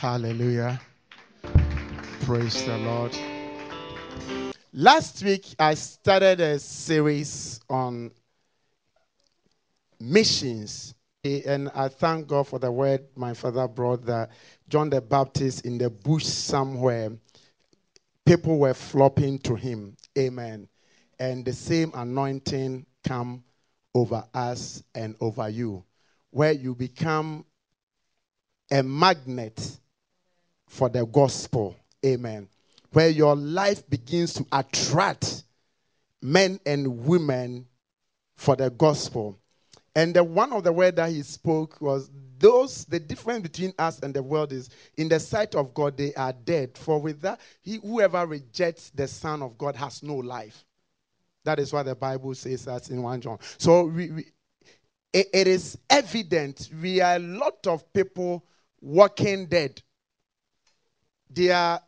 Hallelujah. Praise the Lord. Last week, I started a series on missions. And I thank God for the word my father brought that John the Baptist in the bush somewhere, people were flopping to him. Amen. And the same anointing come over us and over you, where you become a magnet for the gospel. Amen. Where your life begins to attract men and women for the gospel. And the one of the words that he spoke was those the difference between us and the world is in the sight of God they are dead. For with that, he whoever rejects the Son of God has no life. That is what the Bible says that in 1 John. So we, we it, it is evident we are a lot of people walking dead. They are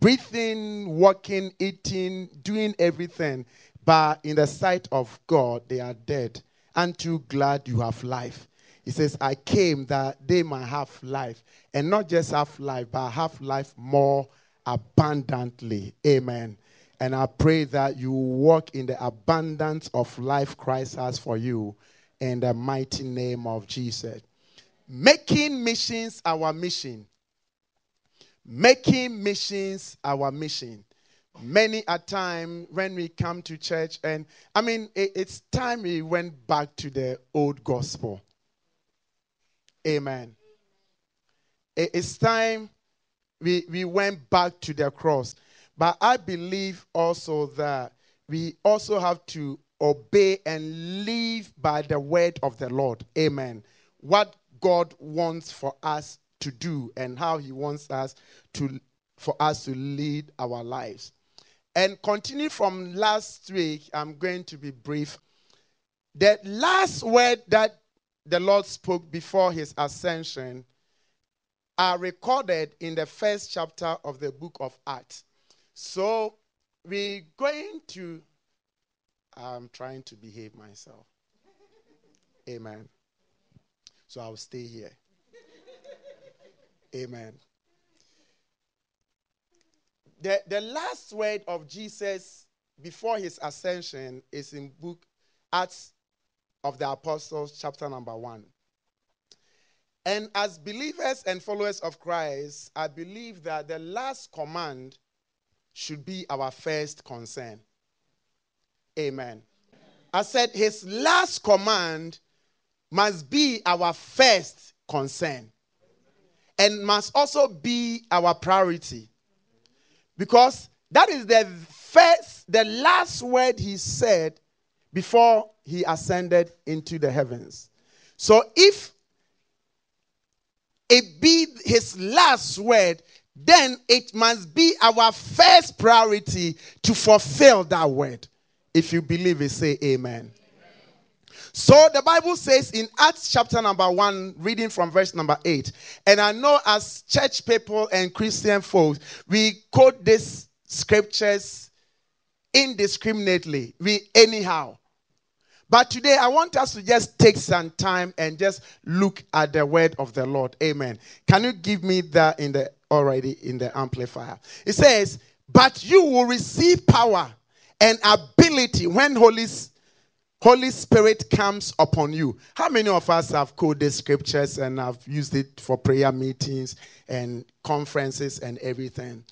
breathing, walking, eating, doing everything, but in the sight of God, they are dead. Aren't you glad you have life? He says, I came that they might have life, and not just have life, but have life more abundantly. Amen. And I pray that you walk in the abundance of life Christ has for you in the mighty name of Jesus. Making missions our mission. Making missions our mission. Many a time when we come to church, and I mean, it, it's time we went back to the old gospel. Amen. It, it's time we, we went back to the cross. But I believe also that we also have to obey and live by the word of the Lord. Amen. What God wants for us to do and how he wants us to for us to lead our lives. And continue from last week, I'm going to be brief. The last word that the Lord spoke before his ascension are recorded in the first chapter of the book of Acts. So we're going to I'm trying to behave myself. Amen. So I'll stay here. Amen. The, the last word of Jesus before his ascension is in book Acts of the Apostles, chapter number one. And as believers and followers of Christ, I believe that the last command should be our first concern. Amen. I said his last command must be our first concern and must also be our priority. Because that is the first, the last word he said before he ascended into the heavens. So if it be his last word, then it must be our first priority to fulfill that word. If you believe it, say amen. So the Bible says in Acts chapter number 1, reading from verse number 8. And I know as church people and Christian folks, we quote these scriptures indiscriminately, we anyhow. But today I want us to just take some time and just look at the word of the Lord. Amen. Can you give me that in the already in the Amplified? It says, "But you will receive power and ability when Holy Holy Spirit comes upon you. How many of us have quoted scriptures and have used it for prayer meetings and conferences and everything?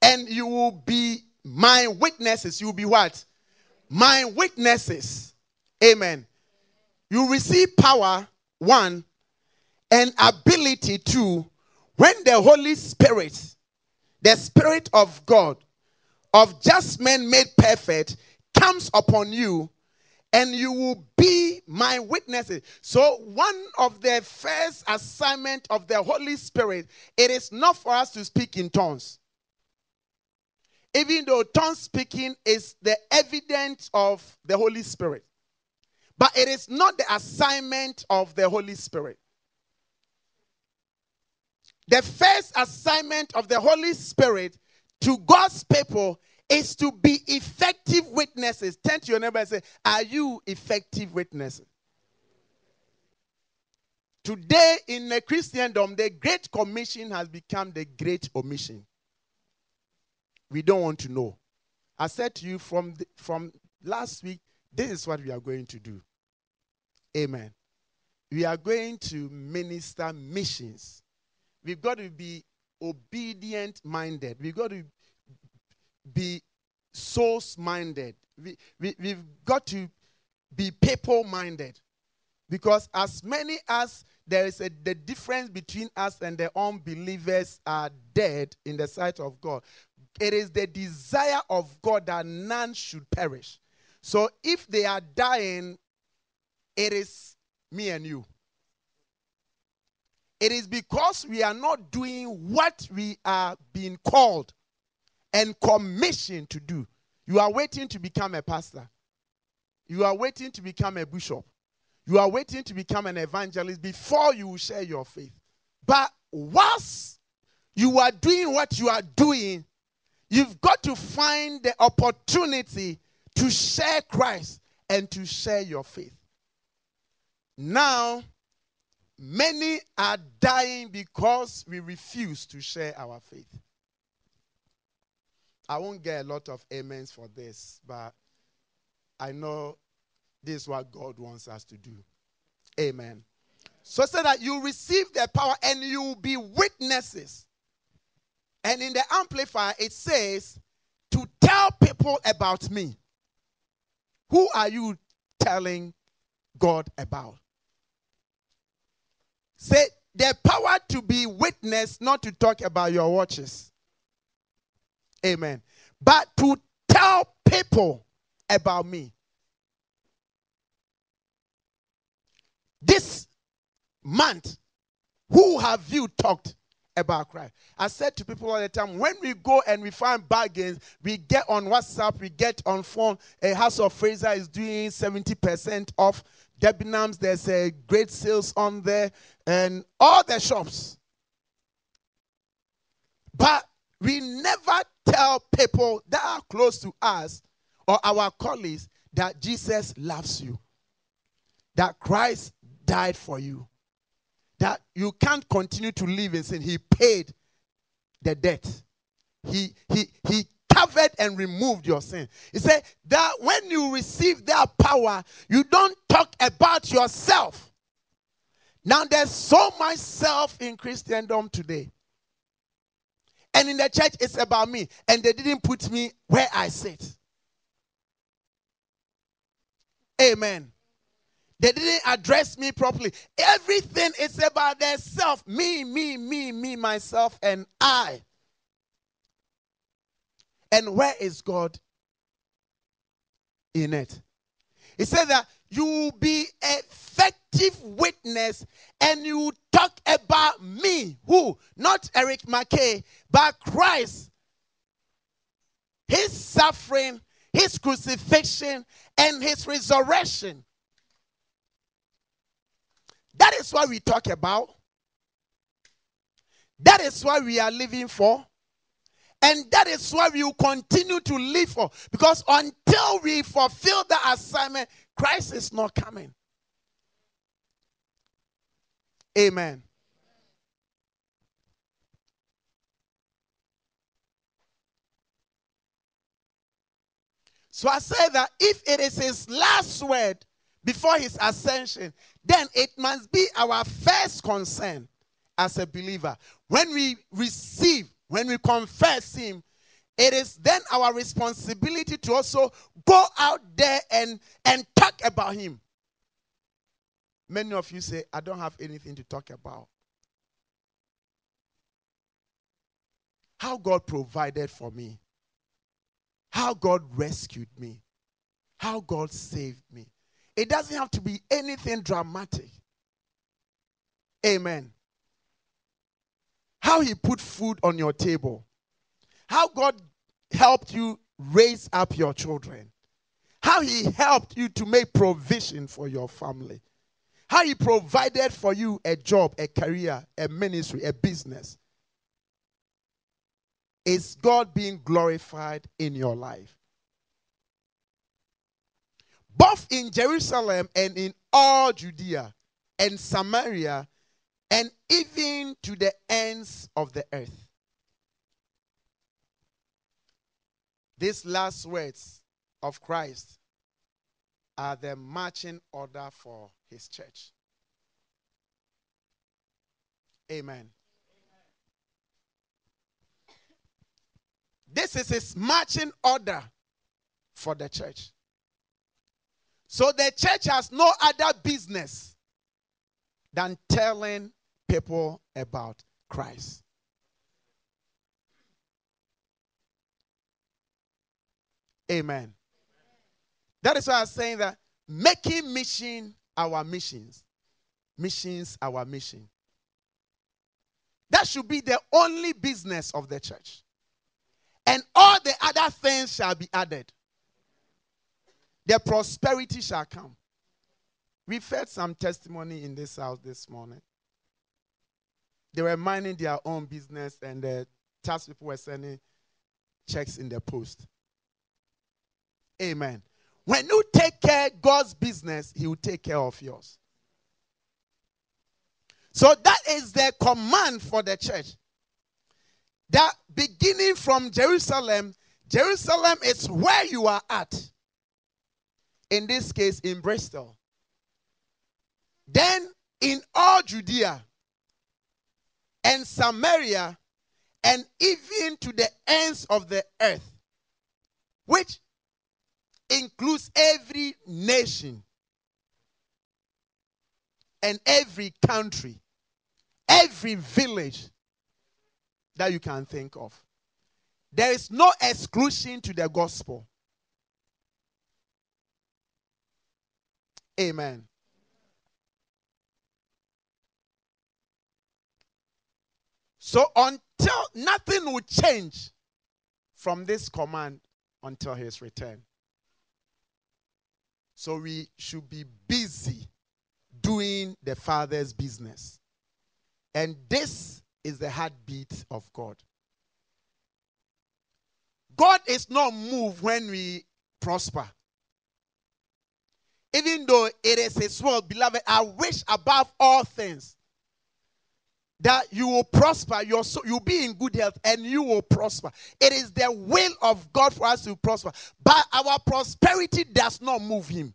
And you will be my witnesses. You will be what? My witnesses. Amen. You receive power, one, and ability, two, when the Holy Spirit, the Spirit of God, of just men made perfect, comes upon you and you will be my witnesses. So one of the first assignment of the Holy Spirit, it is not for us to speak in tongues. Even though tongue speaking is the evidence of the Holy Spirit. But it is not the assignment of the Holy Spirit. The first assignment of the Holy Spirit to God's people is to be effective witnesses. Turn to your neighbor and say, Are you effective witnesses? Today in the Christendom, the Great Commission has become the Great Omission. We don't want to know. I said to you from, the, from last week, this is what we are going to do. Amen. We are going to minister missions. We've got to be obedient minded. We've got to be source minded. We, we, we've got to be people minded. Because as many as there is a, the difference between us and the unbelievers are dead in the sight of God, it is the desire of God that none should perish. So if they are dying, it is me and you. It is because we are not doing what we are being called and commissioned to do. You are waiting to become a pastor. You are waiting to become a bishop. You are waiting to become an evangelist before you share your faith. But once you are doing what you are doing, you've got to find the opportunity to share Christ and to share your faith. Now, many are dying because we refuse to share our faith. I won't get a lot of amens for this, but I know this is what God wants us to do. Amen. So say that you receive the power and you will be witnesses. And in the Amplified, it says to tell people about me. Who are you telling God about? Say the power to be witness, not to talk about your watches. Amen. But to tell people about me. This month, who have you talked about Christ? I said to people all the time, when we go and we find bargains, we get on WhatsApp, we get on phone. A House of Fraser is doing 70% off. Debenhams, there's a great sales on there, and all the shops. But we never tell people that are close to us or our colleagues that Jesus loves you, that Christ died for you, that you can't continue to live in sin. He paid the debt. He he he covered and removed your sin. He said that when you receive that power, you don't talk about yourself. Now there's so much self in Christendom today. And in the church, it's about me. And they didn't put me where I sit. Amen. They didn't address me properly. Everything is about their self. Me, me, me, me, myself, and I. And where is God in it? He said that you will be effective witness and you talk about me. Who? Not Eric Mackay, but Christ. His suffering, his crucifixion, and his resurrection. That is what we talk about. That is what we are living for. And that is why we will continue to live for. Because until we fulfill the assignment, Christ is not coming. Amen. So I say that if it is his last word before his ascension, then it must be our first concern as a believer. When we receive when we confess Him, it is then our responsibility to also go out there and, and talk about Him. Many of you say, I don't have anything to talk about. How God provided for me, how God rescued me, how God saved me. It doesn't have to be anything dramatic. Amen. How he put food on your table. How God helped you raise up your children. How he helped you to make provision for your family. How he provided for you a job, a career, a ministry, a business. Is God being glorified in your life? Both in Jerusalem and in all Judea and Samaria and even to the ends of the earth. These last words of Christ are the marching order for his church. Amen. This is his marching order for the church. So the church has no other business than telling people about Christ. Amen. That is why I'm saying that making mission our missions. Missions our mission. That should be the only business of the church. And all the other things shall be added. The prosperity shall come. We've heard some testimony in this house this morning. They were minding their own business, and the tax people were sending checks in the post. Amen. When you take care God's business, He will take care of yours. So that is the command for the church. That beginning from Jerusalem, Jerusalem is where you are at. In this case, in Bristol. Then in all Judea and Samaria and even to the ends of the earth, which includes every nation and every country, every village that you can think of. There is no exclusion to the gospel. Amen. So until nothing will change from this command until his return. So we should be busy doing the Father's business. And this is the heartbeat of God. God is not moved when we prosper. Even though it is His will, beloved, I wish above all things that you will prosper, you'll, you'll be in good health, and you will prosper. It is the will of God for us to prosper. But our prosperity does not move Him.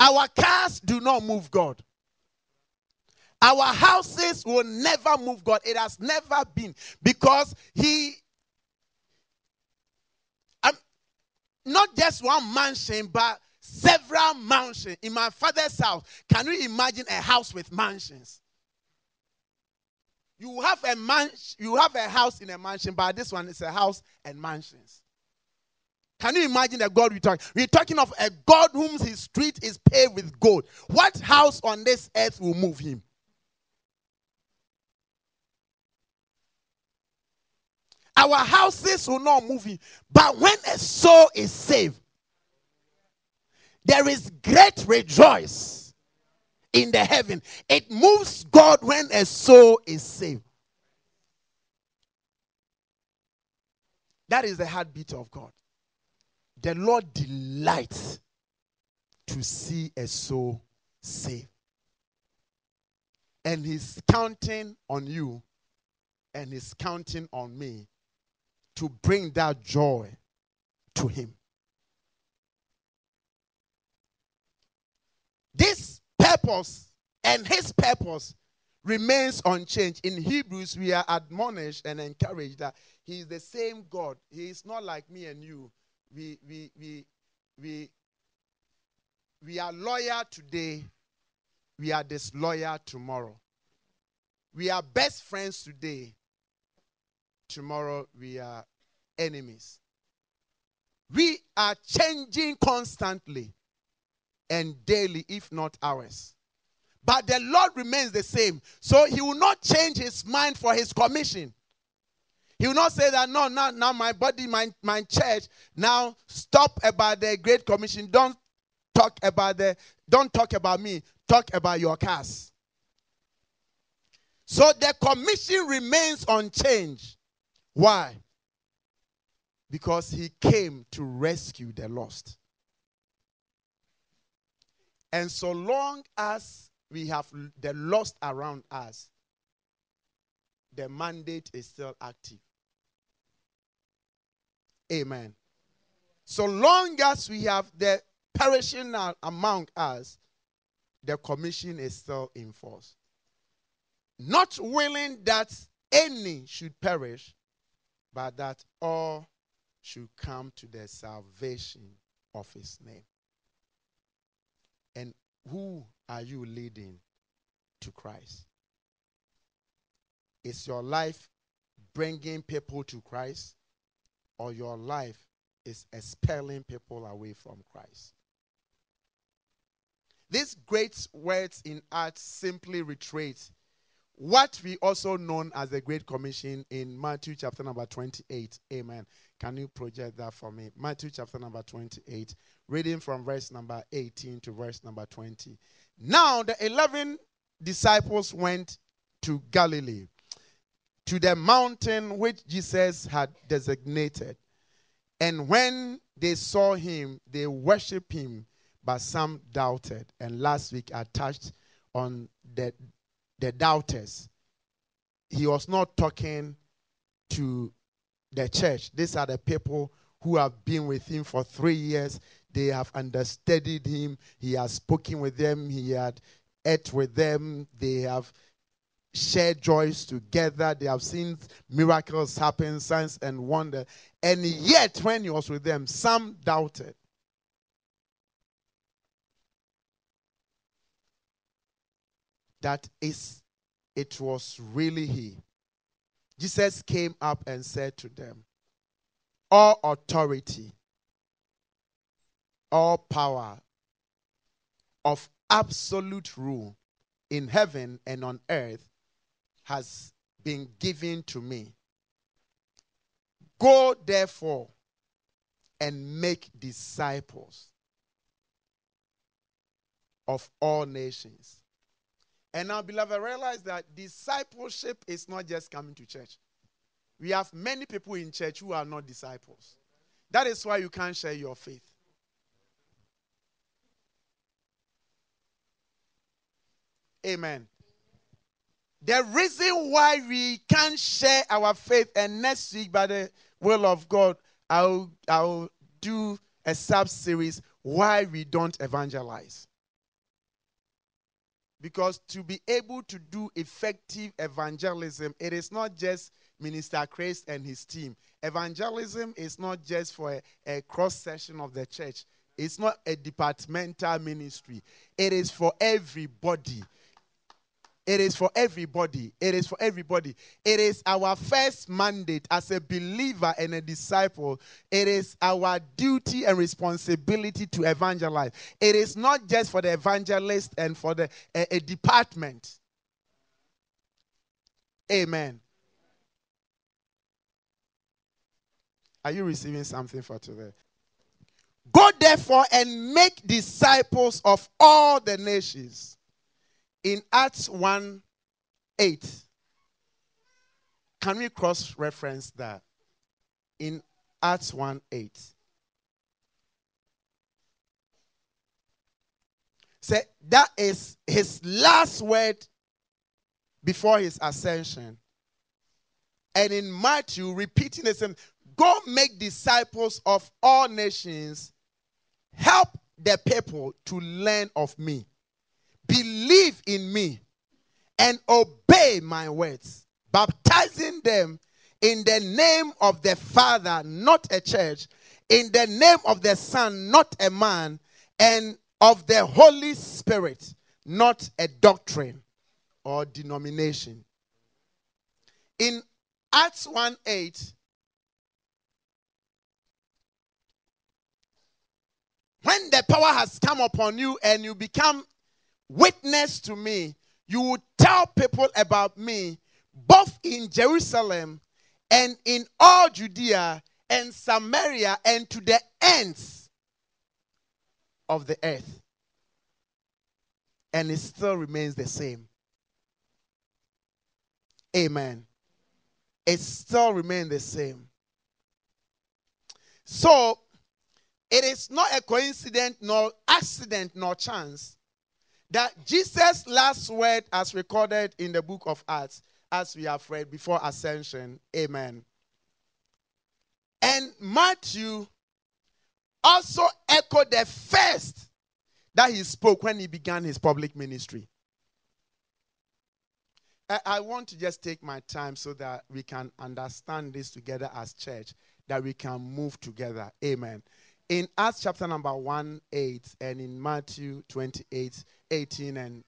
Our cars do not move God. Our houses will never move God. It has never been because He, um, not just one mansion, but several mansions. In my father's house, can you imagine a house with mansions? You have a man, you have a house in a mansion, but this one is a house and mansions. Can you imagine the God we talk? We're talking of a God whom his street is paved with gold. What house on this earth will move him? Our houses will not move him. But when a soul is saved, there is great rejoice in the heaven. It moves God when a soul is saved. That is the heartbeat of God. The Lord delights to see a soul saved. And He's counting on you and He's counting on me to bring that joy to Him. This purpose and His purpose remains unchanged. In Hebrews, we are admonished and encouraged that He is the same God. He is not like me and you. We we we we we are loyal today. We are disloyal tomorrow. We are best friends today. Tomorrow we are enemies. We are changing constantly and daily if not hours but the lord remains the same so he will not change his mind for his commission he will not say that, no, now, now my body, my, my church, now stop about the Great Commission. Don't talk about the, don't talk about me. Talk about your cars. So the commission remains unchanged. Why? Because he came to rescue the lost. And so long as we have the lost around us, the mandate is still active. Amen. So long as we have the perishing among us, the commission is still in force. Not willing that any should perish, but that all should come to the salvation of his name. Who are you leading to Christ? Is your life bringing people to Christ, or your life is expelling people away from Christ? These great words in Acts simply reiterate what we also known as the Great Commission in Matthew chapter number 28. Amen. Can you project that for me? Matthew chapter number 28, reading from verse number 18 to verse number 20. Now the 11 disciples went to Galilee, to the mountain which Jesus had designated. And when they saw him, they worshiped him, but some doubted. And last week I touched on the the doubters. He was not talking to the church. These are the people who have been with him for three years. They have understudied him. He has spoken with them. He had ate with them. They have shared joys together. They have seen miracles happen, signs and wonder. And yet, when he was with them, some doubted. That is it was really he. Jesus came up and said to them, All authority, all power of absolute rule in heaven and on earth has been given to me. Go therefore and make disciples of all nations and now, beloved, realize that discipleship is not just coming to church. We have many people in church who are not disciples. That is why you can't share your faith. Amen. The reason why we can't share our faith, and next week, by the will of God, I'll, I'll do a sub series why we don't evangelize. Because to be able to do effective evangelism, it is not just Minister Chris and his team. Evangelism is not just for a, a cross section of the church, it's not a departmental ministry, it is for everybody. It is for everybody. It is for everybody. It is our first mandate as a believer and a disciple. It is our duty and responsibility to evangelize. It is not just for the evangelist and for the a, a department. Amen. Are you receiving something for today? Go therefore and make disciples of all the nations in Acts 1 8, can we cross reference that? In Acts 1 8. Say that is his last word before his ascension. And in Matthew, repeating the same go make disciples of all nations, help the people to learn of me believe in me and obey my words, baptizing them in the name of the Father, not a church, in the name of the Son, not a man, and of the Holy Spirit, not a doctrine or denomination. In Acts 1 8, when the power has come upon you and you become witness to me. You will tell people about me, both in Jerusalem and in all Judea and Samaria and to the ends of the earth. And it still remains the same. Amen. It still remains the same. So, it is not a coincidence, nor accident, nor chance that Jesus' last word, as recorded in the book of Acts, as we have read before ascension, amen. And Matthew also echoed the first that he spoke when he began his public ministry. I, want to just take my time so that we can understand this together as church, that we can move together. Amen. In Acts chapter number 1, 8, and in Matthew 28, 18 and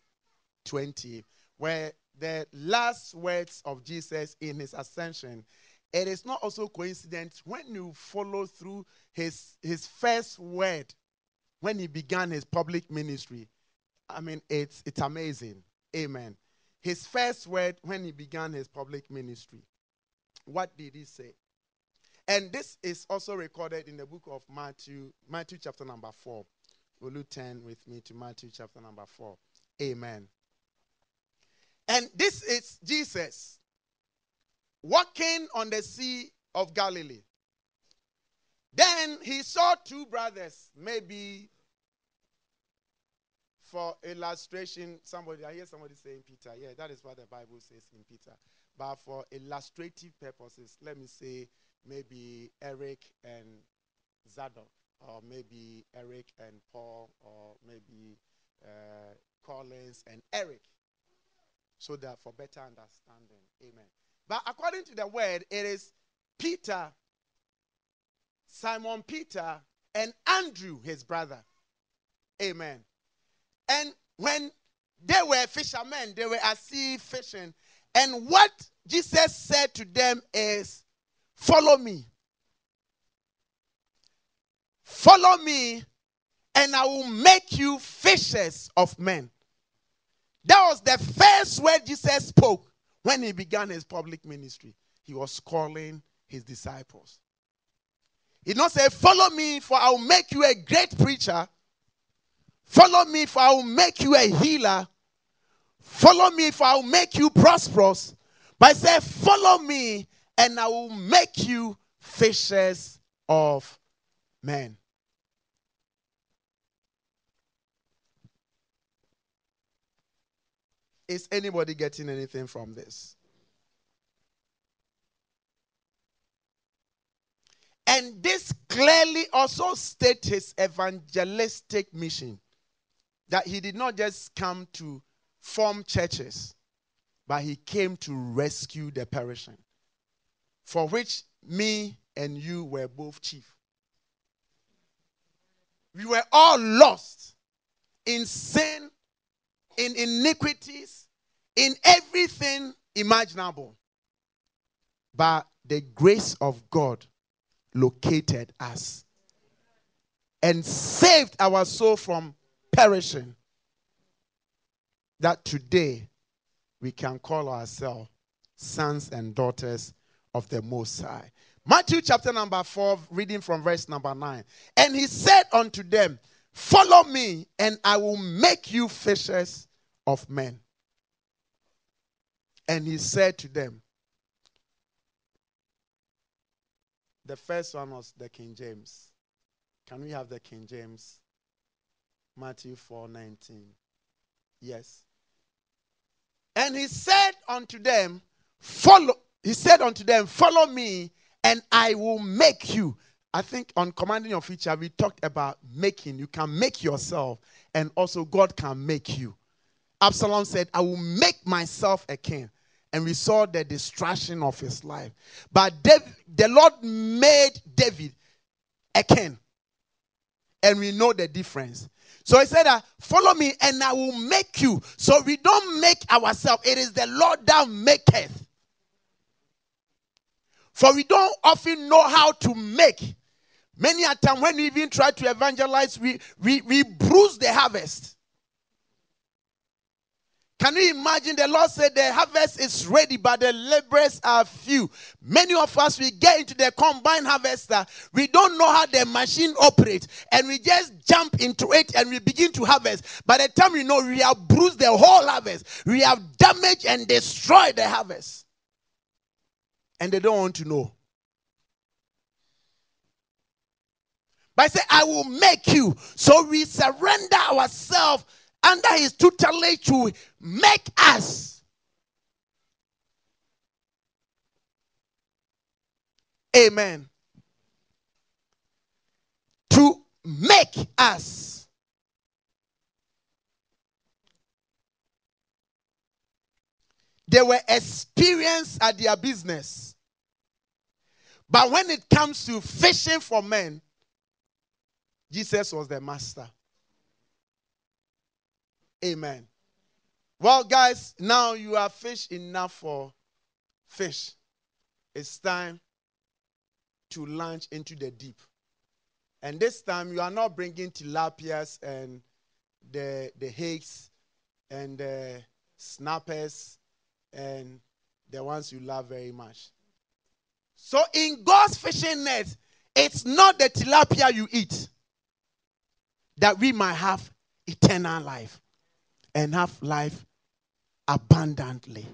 20, where the last words of Jesus in his ascension, it is not also coincident when you follow through his, his first word when he began his public ministry. I mean, it's, it's amazing. Amen. His first word when he began his public ministry. What did he say? And this is also recorded in the book of Matthew, Matthew chapter number 4. Will you turn with me to Matthew chapter number 4? Amen. And this is Jesus walking on the Sea of Galilee. Then he saw two brothers, maybe for illustration, somebody, I hear somebody saying Peter. Yeah, that is what the Bible says in Peter. But for illustrative purposes, let me say maybe Eric and Zadok, or maybe Eric and Paul, or maybe uh, Collins and Eric, so that for better understanding. Amen. But according to the word, it is Peter, Simon Peter, and Andrew, his brother. Amen. And when they were fishermen, they were at sea fishing. And what Jesus said to them is, Follow me. Follow me, and I will make you fishers of men. That was the first word Jesus spoke when he began his public ministry, he was calling his disciples. He not say, Follow me, for I will make you a great preacher. Follow me, for I will make you a healer. Follow me, for I will make you prosperous. But I said, Follow me, and I will make you fishers of men. Is anybody getting anything from this? And this clearly also states his evangelistic mission that he did not just come to form churches, but he came to rescue the perishing, for which me and you were both chief. We were all lost in sin in iniquities, in everything imaginable. But the grace of God located us and saved our soul from perishing. That today we can call ourselves sons and daughters of the Most High. Matthew chapter number 4, reading from verse number 9. And he said unto them, Follow me, and I will make you fishers of men. And he said to them, the first one was the King James. Can we have the King James? Matthew 4 19. Yes. And he said unto them, Follow, he said unto them, Follow me, and I will make you. I think on commanding your future, we talked about making. You can make yourself, and also God can make you. Absalom said, I will make myself a king. And we saw the destruction of his life. But David, the Lord made David a king. And we know the difference. So he said, uh, Follow me, and I will make you. So we don't make ourselves, it is the Lord that maketh. For we don't often know how to make. Many a time when we even try to evangelize, we, we, we bruise the harvest. Can you imagine? The Lord said the harvest is ready, but the laborers are few. Many of us, we get into the combine harvester, we don't know how the machine operates, and we just jump into it and we begin to harvest. By the time we know, we have bruised the whole harvest, we have damaged and destroyed the harvest. And they don't want to know. But I say, I will make you. So we surrender ourselves under his tutelage to make us. Amen. To make us. They were experienced at their business. But when it comes to fishing for men, Jesus was the master. Amen. Well, guys, now you have fish enough for fish. It's time to launch into the deep. And this time you are not bringing tilapias and the the hakes and the snappers and the ones you love very much. So in God's fishing net, it's not the tilapia you eat that we might have eternal life and have life abundantly.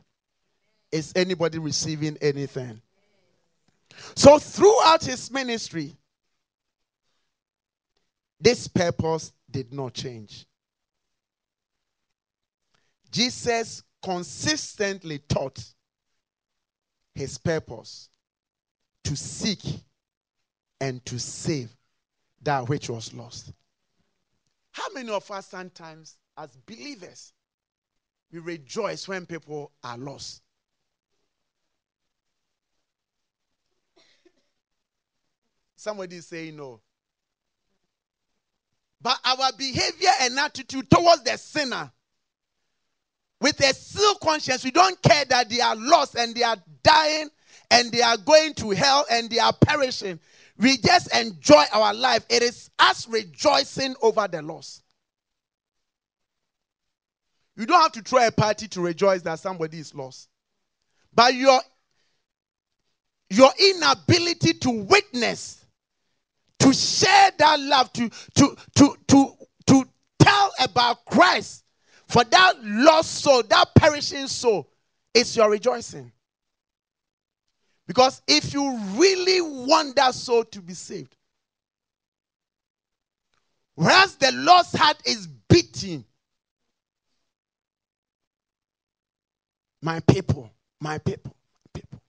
Is anybody receiving anything? So, throughout his ministry, this purpose did not change. Jesus consistently taught his purpose to seek and to save that which was lost. How many of us sometimes, as believers, we rejoice when people are lost? Somebody saying no. But our behavior and attitude towards the sinner, with a still conscience, we don't care that they are lost and they are dying and they are going to hell and they are perishing. We just enjoy our life. It is us rejoicing over the loss. You don't have to throw a party to rejoice that somebody is lost. But your, your inability to witness, to share that love, to, to, to, to, to tell about Christ for that lost soul, that perishing soul, is your rejoicing. Because if you really want that soul to be saved, whereas the lost heart is beating, my people, my people, my people,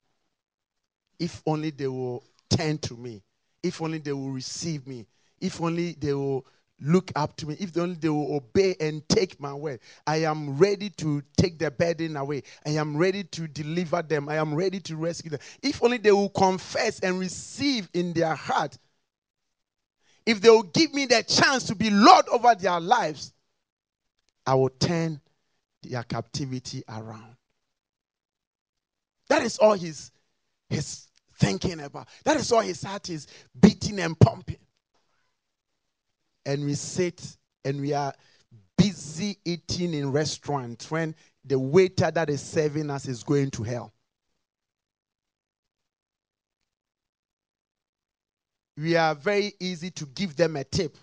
if only they will turn to me, if only they will receive me, if only they will look up to me, if only they will obey and take my word, I am ready to take the burden away. I am ready to deliver them. I am ready to rescue them. If only they will confess and receive in their heart, if they will give me the chance to be Lord over their lives, I will turn their captivity around. That is all he's, he's thinking about. That is all his heart is beating and pumping and we sit and we are busy eating in restaurants when the waiter that is serving us is going to hell. We are very easy to give them a tip,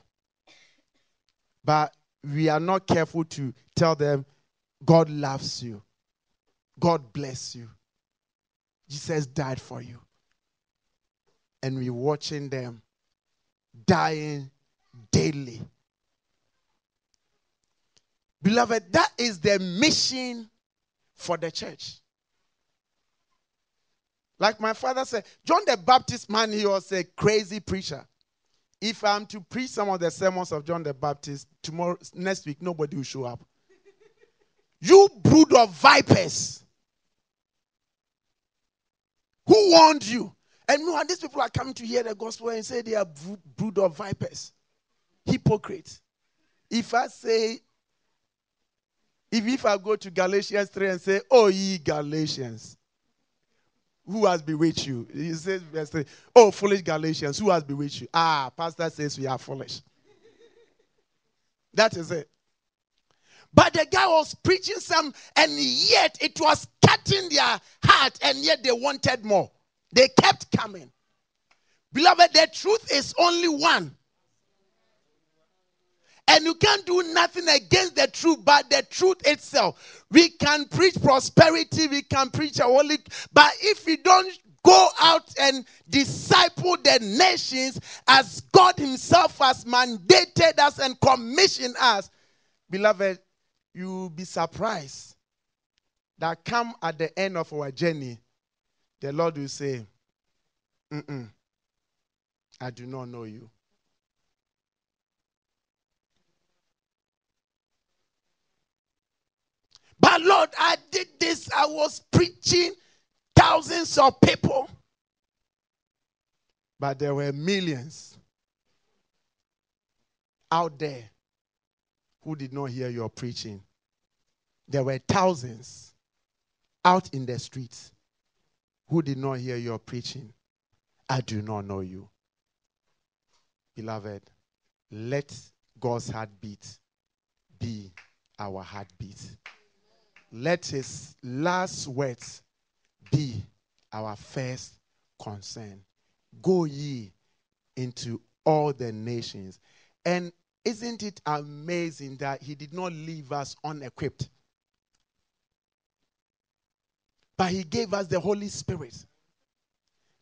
but we are not careful to tell them, God loves you, God bless you, Jesus died for you. And we're watching them dying daily. Beloved, that is the mission for the church. Like my father said, John the Baptist, man, he was a crazy preacher. If I'm to preach some of the sermons of John the Baptist tomorrow, next week, nobody will show up. you brood of vipers. Who warned you? And these people are coming to hear the gospel and say they are brood of vipers hypocrite. If I say, if, if I go to Galatians 3 and say, Oh, ye Galatians, who has bewitched you? He says, verse 3, Oh, foolish Galatians, who has bewitched you? Ah, Pastor says we are foolish. That is it. But the guy was preaching some, and yet it was cutting their heart, and yet they wanted more. They kept coming. Beloved, the truth is only one. And you can't do nothing against the truth, but the truth itself. We can preach prosperity, we can preach a holy, but if we don't go out and disciple the nations as God Himself has mandated us and commissioned us, Beloved, you will be surprised that come at the end of our journey, the Lord will say, Mm-mm, I do not know you. But Lord, I did this. I was preaching thousands of people. But there were millions out there who did not hear your preaching. There were thousands out in the streets who did not hear your preaching. I do not know you. Beloved, let God's heartbeat be our heartbeat. Let his last words be our first concern. Go ye into all the nations. And isn't it amazing that he did not leave us unequipped? But he gave us the Holy Spirit,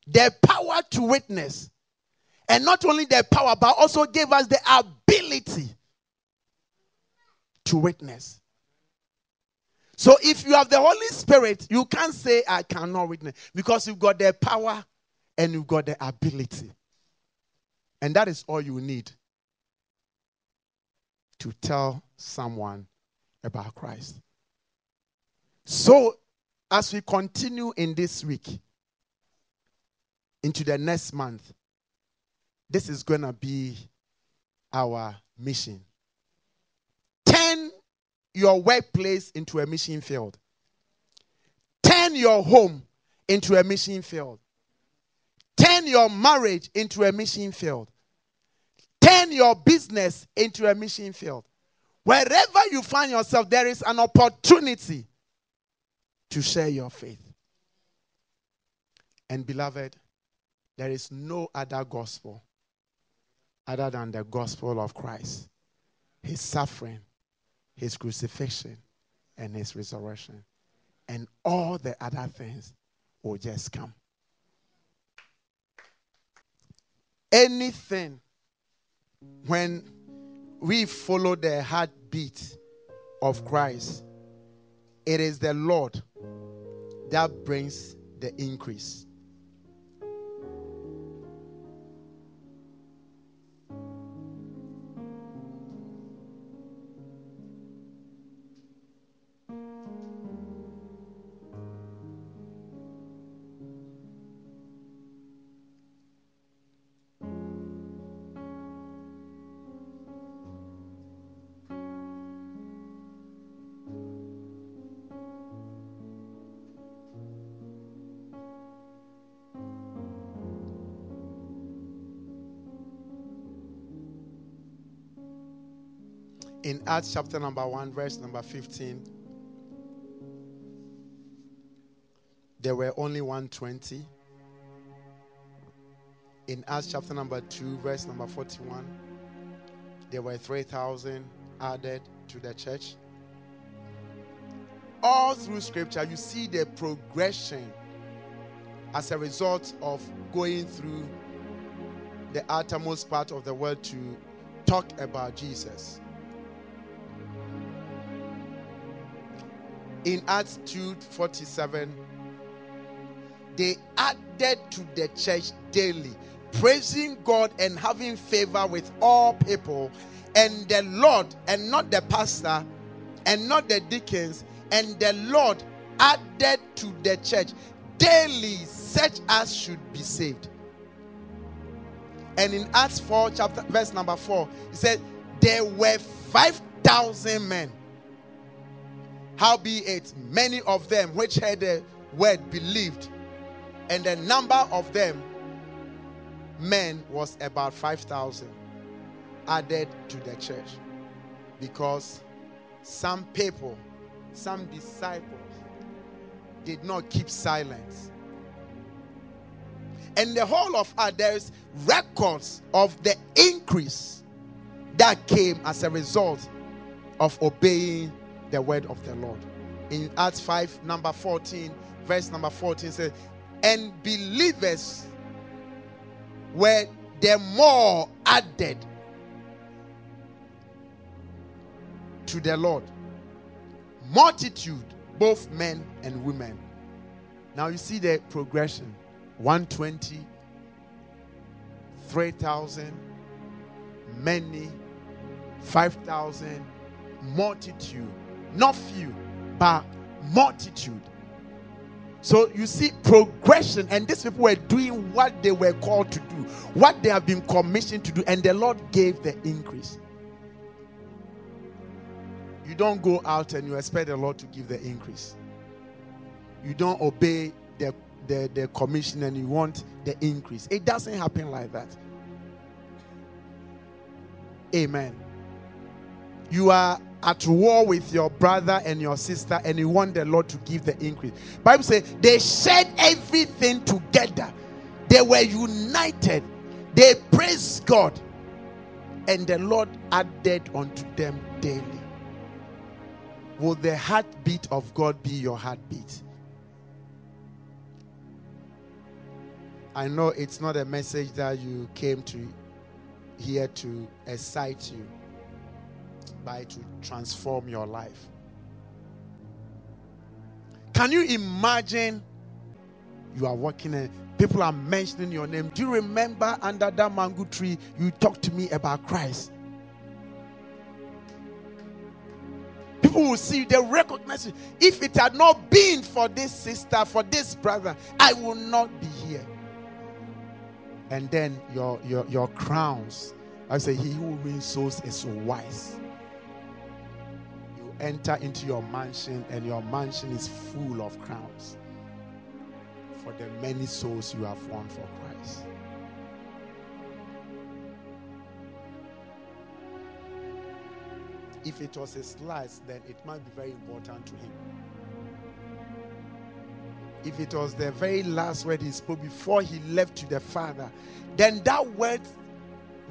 the power to witness. And not only the power, but also gave us the ability to witness. So if you have the Holy Spirit, you can't say, I cannot witness, because you've got the power and you've got the ability. And that is all you need to tell someone about Christ. So, as we continue in this week into the next month, this is going to be our mission. Turn your workplace into a mission field, turn your home into a mission field, turn your marriage into a mission field, turn your business into a mission field. Wherever you find yourself, there is an opportunity to share your faith. And beloved, there is no other gospel other than the gospel of Christ, his suffering, his crucifixion, and his resurrection. And all the other things will just come. Anything when we follow the heartbeat of Christ, it is the Lord that brings the increase. In Acts chapter number 1, verse number 15, there were only 120. In Acts chapter number 2, verse number 41, there were 3,000 added to the church. All through scripture, you see the progression as a result of going through the uttermost part of the world to talk about Jesus. In Acts 2 47, they added to the church daily, praising God and having favor with all people. And the Lord, and not the pastor, and not the deacons, and the Lord added to the church daily such as should be saved. And in Acts 4, chapter verse number 4, he said, There were 5,000 men Howbeit, many of them which heard the word believed, and the number of them men was about 5,000 added to the church because some people, some disciples, did not keep silence. And the whole of us, there's records of the increase that came as a result of obeying the word of the Lord. In Acts 5, number 14, verse number 14 says, And believers were the more added. to the Lord. Multitude, both men and women. Now you see the progression 120, 3,000, many, 5,000, multitude. Not few, but multitude. So you see progression, and these people were doing what they were called to do, what they have been commissioned to do, and the Lord gave the increase. You don't go out and you expect the Lord to give the increase. You don't obey the, the, the commission and you want the increase. It doesn't happen like that. Amen. You are at war with your brother and your sister and you want the lord to give the increase. Bible says they shared everything together. They were united. They praised god. And the lord added unto them daily. Will the heartbeat of god be your heartbeat? I know it's not a message that you came to here to excite you by to transform your life. Can you imagine you are working and people are mentioning your name? Do you remember under that mango tree you talked to me about Christ? People will see you, they recognize you. If it had not been for this sister, for this brother, I will not be here. And then your your your crowns. I say, He who wins souls is wise enter into your mansion, and your mansion is full of crowns for the many souls you have won for Christ. If it was his last, then it might be very important to him. If it was the very last word he spoke before he left to the Father, then that word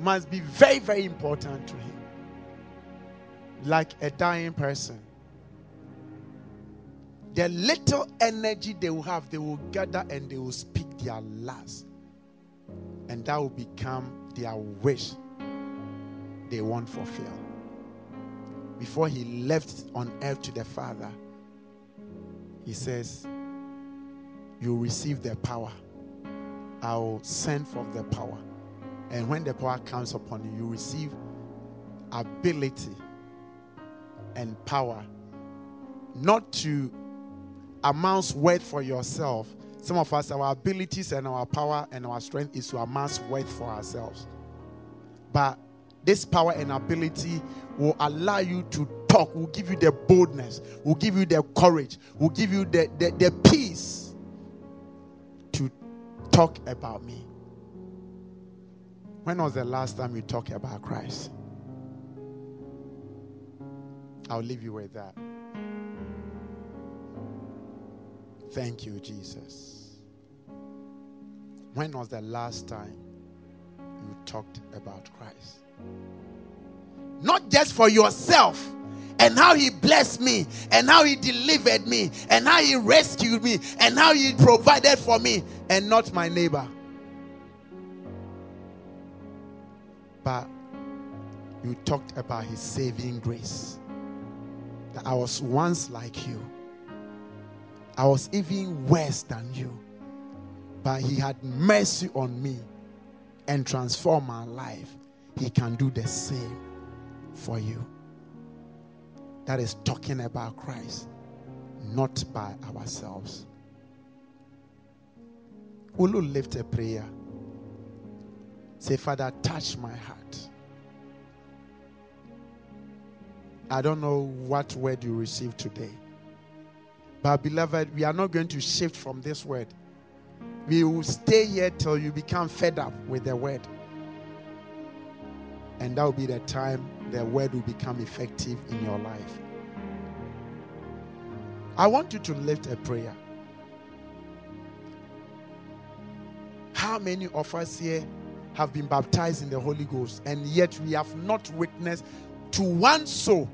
must be very, very important to him like a dying person. The little energy they will have, they will gather and they will speak their last. And that will become their wish they won't fulfill. Before he left on earth to the Father, he says, You receive the power. I will send forth the power. And when the power comes upon you, you receive ability and power. Not to amass wealth for yourself. Some of us, our abilities and our power and our strength is to amass wealth for ourselves. But this power and ability will allow you to talk, will give you the boldness, will give you the courage, will give you the, the, the peace to talk about me. When was the last time you talked about Christ? I'll leave you with that. Thank you, Jesus. When was the last time you talked about Christ? Not just for yourself and how he blessed me and how he delivered me and how he rescued me and how he provided for me and not my neighbor. But you talked about his saving grace that I was once like you. I was even worse than you. But He had mercy on me and transformed my life. He can do the same for you. That is talking about Christ, not by ourselves. Will you lift a prayer? Say, Father, touch my heart. I don't know what word you received today. But, beloved, we are not going to shift from this word. We will stay here till you become fed up with the word. And that will be the time the word will become effective in your life. I want you to lift a prayer. How many of us here have been baptized in the Holy Ghost and yet we have not witnessed to one soul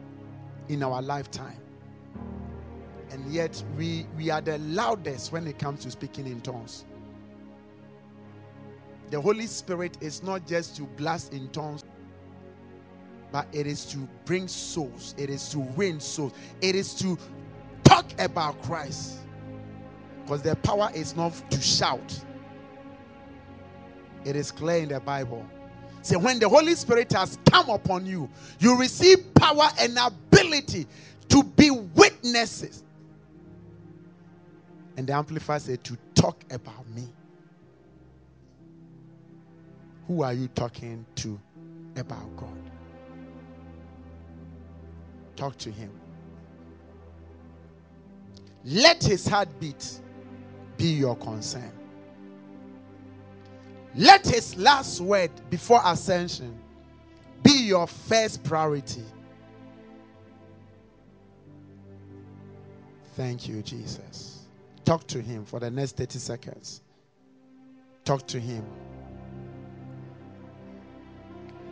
in our lifetime. And yet we, we are the loudest when it comes to speaking in tongues. The Holy Spirit is not just to blast in tongues but it is to bring souls, it is to win souls, it is to talk about Christ. Because the power is not to shout, it is clear in the Bible. So when the Holy Spirit has come upon you, you receive power and ability to be witnesses. And the Amplified said to talk about me. Who are you talking to about God? Talk to Him. Let His heartbeat be your concern. Let His last word before ascension be your first priority. Thank you, Jesus. Talk to Him for the next 30 seconds. Talk to Him.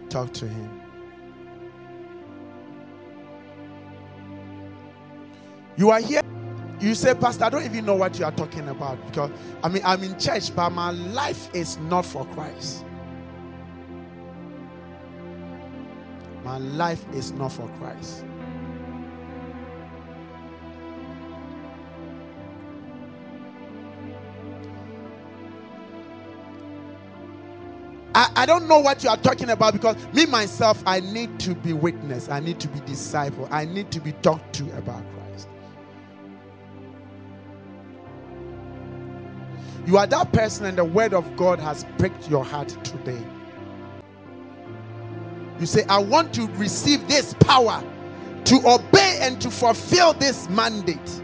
Talk to him. You are here. You say, Pastor, I don't even know what you are talking about because I mean I'm in church, but my life is not for Christ. My life is not for Christ. I, I don't know what you are talking about because me myself, I need to be witness. I need to be disciple. I need to be talked to about Christ. You are that person, and the word of God has pricked your heart today. You say, I want to receive this power to obey and to fulfill this mandate.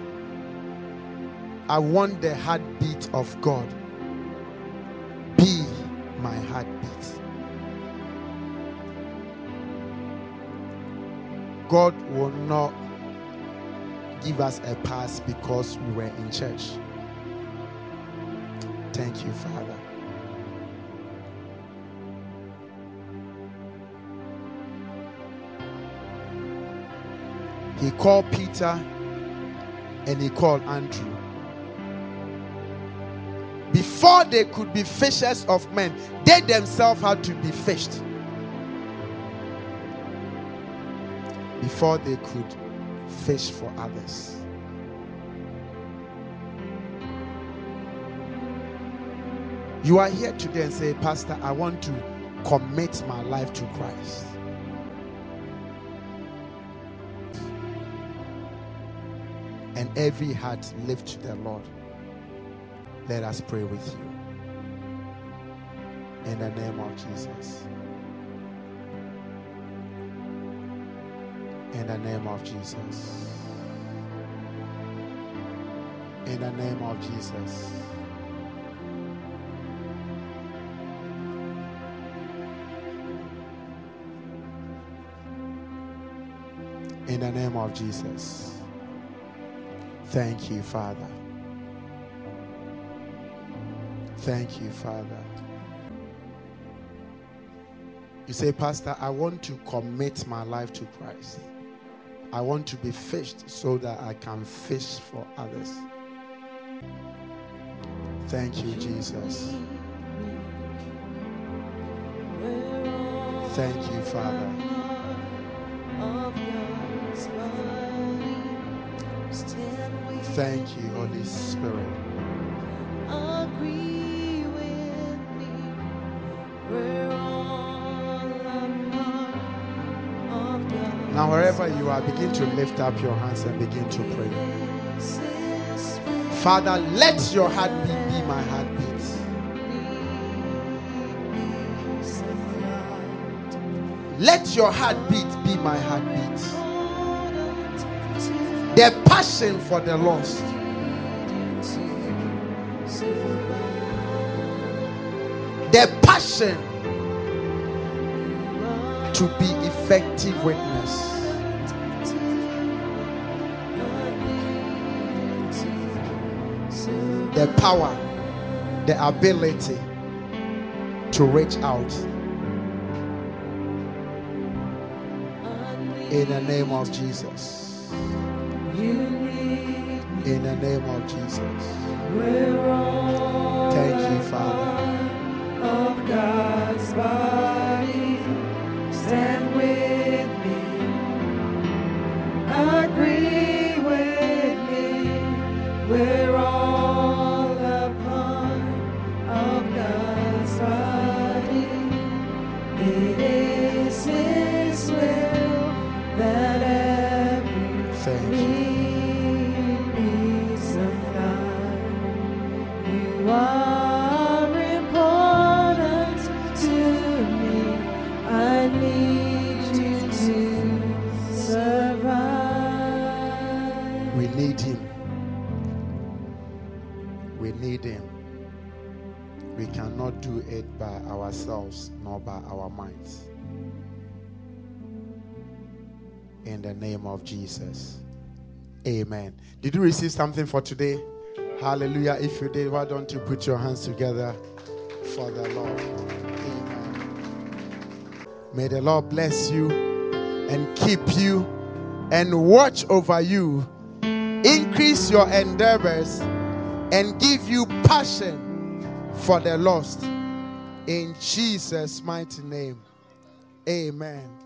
I want the heartbeat of God. Be my heartbeat. God will not give us a pass because we were in church. Thank you, Father. He called Peter and he called Andrew before they could be fishers of men, they themselves had to be fished. Before they could fish for others. You are here today and say, Pastor, I want to commit my life to Christ. And every heart lift to the Lord. Let us pray with you. In the name of Jesus. In the name of Jesus. In the name of Jesus. The name of Jesus. Thank you, Father. Thank you, Father. You say, Pastor, I want to commit my life to Christ. I want to be fished so that I can fish for others. Thank you, Jesus. Thank you, Father. Thank you, Holy Spirit. Now, wherever you are, begin to lift up your hands and begin to pray. Father, let your heartbeat be my heartbeat. Let your heartbeat be my heartbeat. Passion for the lost. The passion to be effective witness. The power, the ability to reach out. In the name of Jesus. In the name of Jesus. Thank you, Father. Jesus. Amen. Did you receive something for today? Hallelujah. If you did, why don't you put your hands together for the Lord? Amen. May the Lord bless you and keep you and watch over you, increase your endeavors, and give you passion for the lost. In Jesus' mighty name. Amen.